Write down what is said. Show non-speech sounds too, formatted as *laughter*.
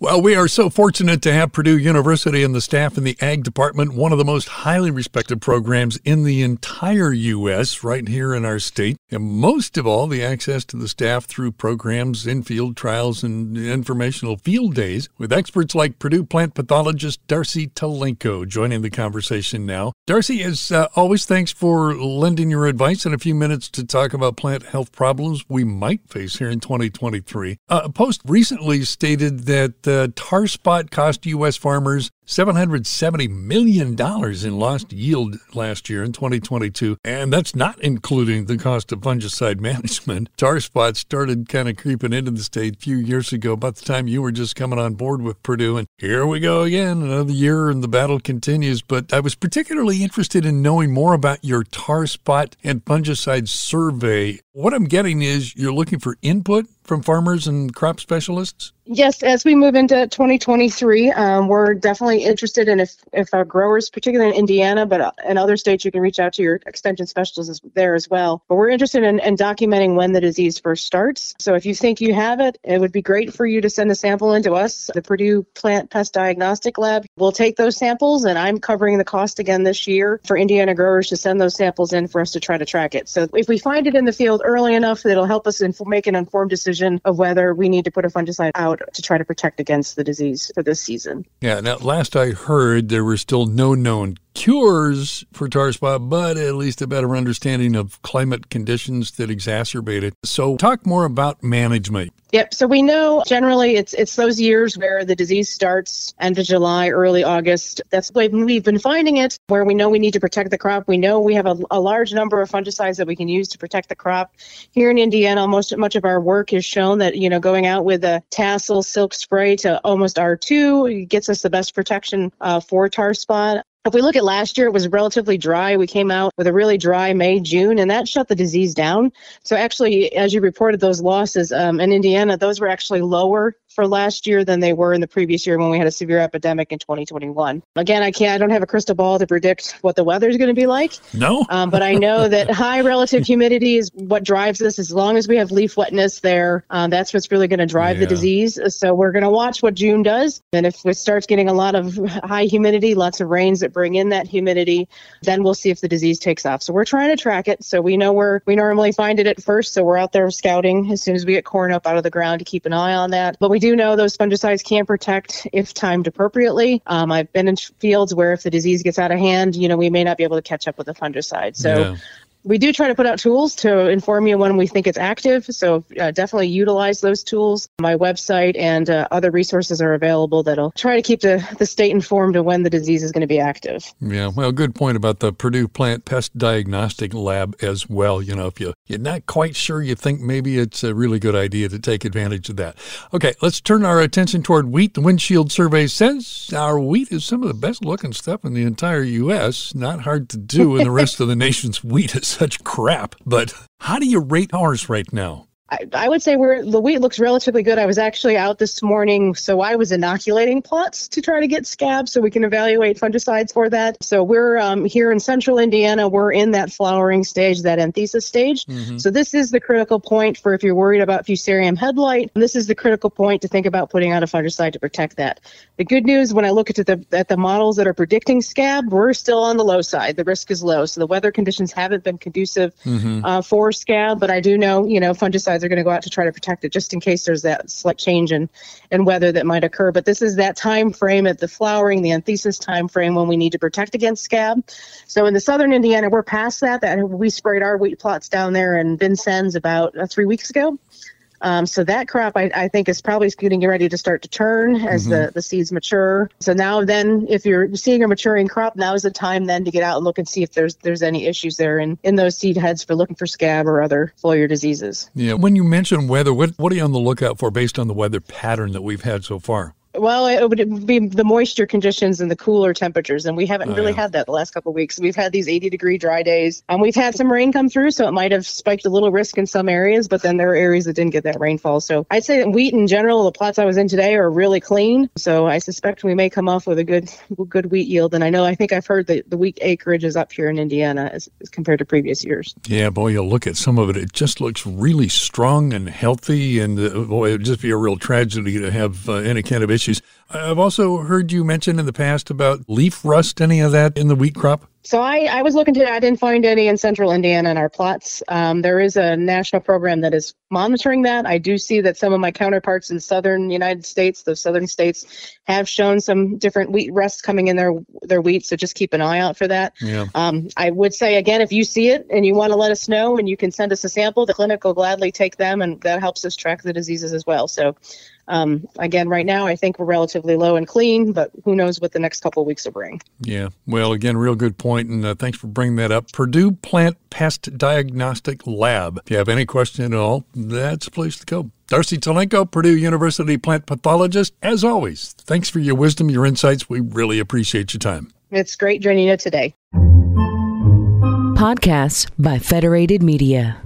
Well, we are so fortunate to have Purdue University and the staff in the Ag Department, one of the most highly respected programs in the entire U.S., right here in our state. And most of all, the access to the staff through programs, in field trials, and informational field days with experts like Purdue plant pathologist Darcy Telenko joining the conversation now. Darcy, as uh, always, thanks for lending your advice in a few minutes to talk about plant health problems we might face here in 2023. Uh, a post recently stated that the tar spot cost U.S. farmers $770 million in lost yield last year in 2022. And that's not including the cost of fungicide *laughs* management. Tar spots started kind of creeping into the state a few years ago, about the time you were just coming on board with Purdue. And here we go again, another year, and the battle continues. But I was particularly interested in knowing more about your tar spot and fungicide survey. What I'm getting is you're looking for input from farmers and crop specialists? Yes, as we move into 2023, um, we're definitely interested in if, if our growers, particularly in Indiana, but uh, in other states, you can reach out to your extension specialists there as well. But we're interested in, in documenting when the disease first starts. So if you think you have it, it would be great for you to send a sample into us, the Purdue Plant Pest Diagnostic Lab. We'll take those samples, and I'm covering the cost again this year for Indiana growers to send those samples in for us to try to track it. So if we find it in the field early enough, it'll help us inf- make an informed decision decision of whether we need to put a fungicide out to try to protect against the disease for this season. Yeah, now last I heard, there were still no known cures for tar spot, but at least a better understanding of climate conditions that exacerbate it. So, talk more about management. Yep. So we know generally it's it's those years where the disease starts end of July, early August. That's when we've been finding it where we know we need to protect the crop. We know we have a, a large number of fungicides that we can use to protect the crop. Here in Indiana, most much of our work has shown that you know going out with a tassel silk spray to almost R2 gets us the best protection uh, for tar spot. If we look at last year, it was relatively dry. We came out with a really dry May, June, and that shut the disease down. So, actually, as you reported those losses um, in Indiana, those were actually lower for last year than they were in the previous year when we had a severe epidemic in 2021. Again, I can't, I don't have a crystal ball to predict what the weather is going to be like. No. Um, but I know that *laughs* high relative humidity is what drives this. As long as we have leaf wetness there, um, that's what's really going to drive yeah. the disease. So we're going to watch what June does. And if it starts getting a lot of high humidity, lots of rains that bring in that humidity, then we'll see if the disease takes off. So we're trying to track it. So we know where we normally find it at first. So we're out there scouting as soon as we get corn up out of the ground to keep an eye on that. But we do know those fungicides can protect if timed appropriately. Um, I've been in fields where if the disease gets out of hand, you know, we may not be able to catch up with the fungicide. So yeah we do try to put out tools to inform you when we think it's active. So uh, definitely utilize those tools. My website and uh, other resources are available that'll try to keep the, the state informed of when the disease is going to be active. Yeah, well, good point about the Purdue Plant Pest Diagnostic Lab as well. You know, if you, you're not quite sure, you think maybe it's a really good idea to take advantage of that. Okay, let's turn our attention toward wheat. The windshield survey says our wheat is some of the best looking stuff in the entire U.S. Not hard to do, and the rest of the nation's wheat is such crap. But how do you rate ours right now? I, I, would say we're the wheat looks relatively good. I was actually out this morning, so I was inoculating plots to try to get scabs so we can evaluate fungicides for that. So we're um, here in central Indiana. We're in that flowering stage, that anthesis stage. Mm-hmm. So this is the critical point for if you're worried about fusarium head blight. This is the critical point to think about putting out a fungicide to protect that. The good news when I look at the at the models that are predicting scab, we're still on the low side. The risk is low, so the weather conditions haven't been conducive mm-hmm. uh, for scab. But I do know, you know, fungicides are going to go out to try to protect it just in case there's that slight change in, in weather that might occur. But this is that time frame at the flowering, the anthesis time frame when we need to protect against scab. So in the southern Indiana, we're past that. That we sprayed our wheat plots down there in Vincennes about uh, three weeks ago. Um, so that crop, I, I, think, is probably getting ready to start to turn as mm-hmm. the, the seeds mature. So now, then, if you're seeing a maturing crop, now is the time then to get out and look and see if there's there's any issues there in, in those seed heads for looking for scab or other foliar diseases. Yeah. When you mention weather, what what are you on the lookout for based on the weather pattern that we've had so far? Well, it would be the moisture conditions and the cooler temperatures, and we haven't oh, really yeah. had that the last couple of weeks. We've had these 80 degree dry days, and we've had some rain come through, so it might have spiked a little risk in some areas, but then there are areas that didn't get that rainfall. So I'd say that wheat in general, the plots I was in today are really clean. So I suspect we may come off with a good good wheat yield. And I know I think I've heard that the wheat acreage is up here in Indiana as, as compared to previous years. Yeah, boy, you look at some of it; it just looks really strong and healthy, and uh, boy, it'd just be a real tragedy to have uh, any kind of issue issues. I've also heard you mention in the past about leaf rust, any of that in the wheat crop? So I, I was looking to, I didn't find any in central Indiana in our plots. Um, there is a national program that is monitoring that. I do see that some of my counterparts in southern United States, the southern states, have shown some different wheat rust coming in their their wheat. So just keep an eye out for that. Yeah. Um, I would say again, if you see it and you want to let us know and you can send us a sample, the clinic will gladly take them and that helps us track the diseases as well. So um, again, right now I think we're relatively low and clean, but who knows what the next couple of weeks will bring. Yeah. Well, again, real good point, and uh, thanks for bringing that up. Purdue Plant Pest Diagnostic Lab. If you have any question at all, that's the place to go. Darcy Telenko, Purdue University plant pathologist. As always, thanks for your wisdom, your insights. We really appreciate your time. It's great joining you today. Podcasts by Federated Media.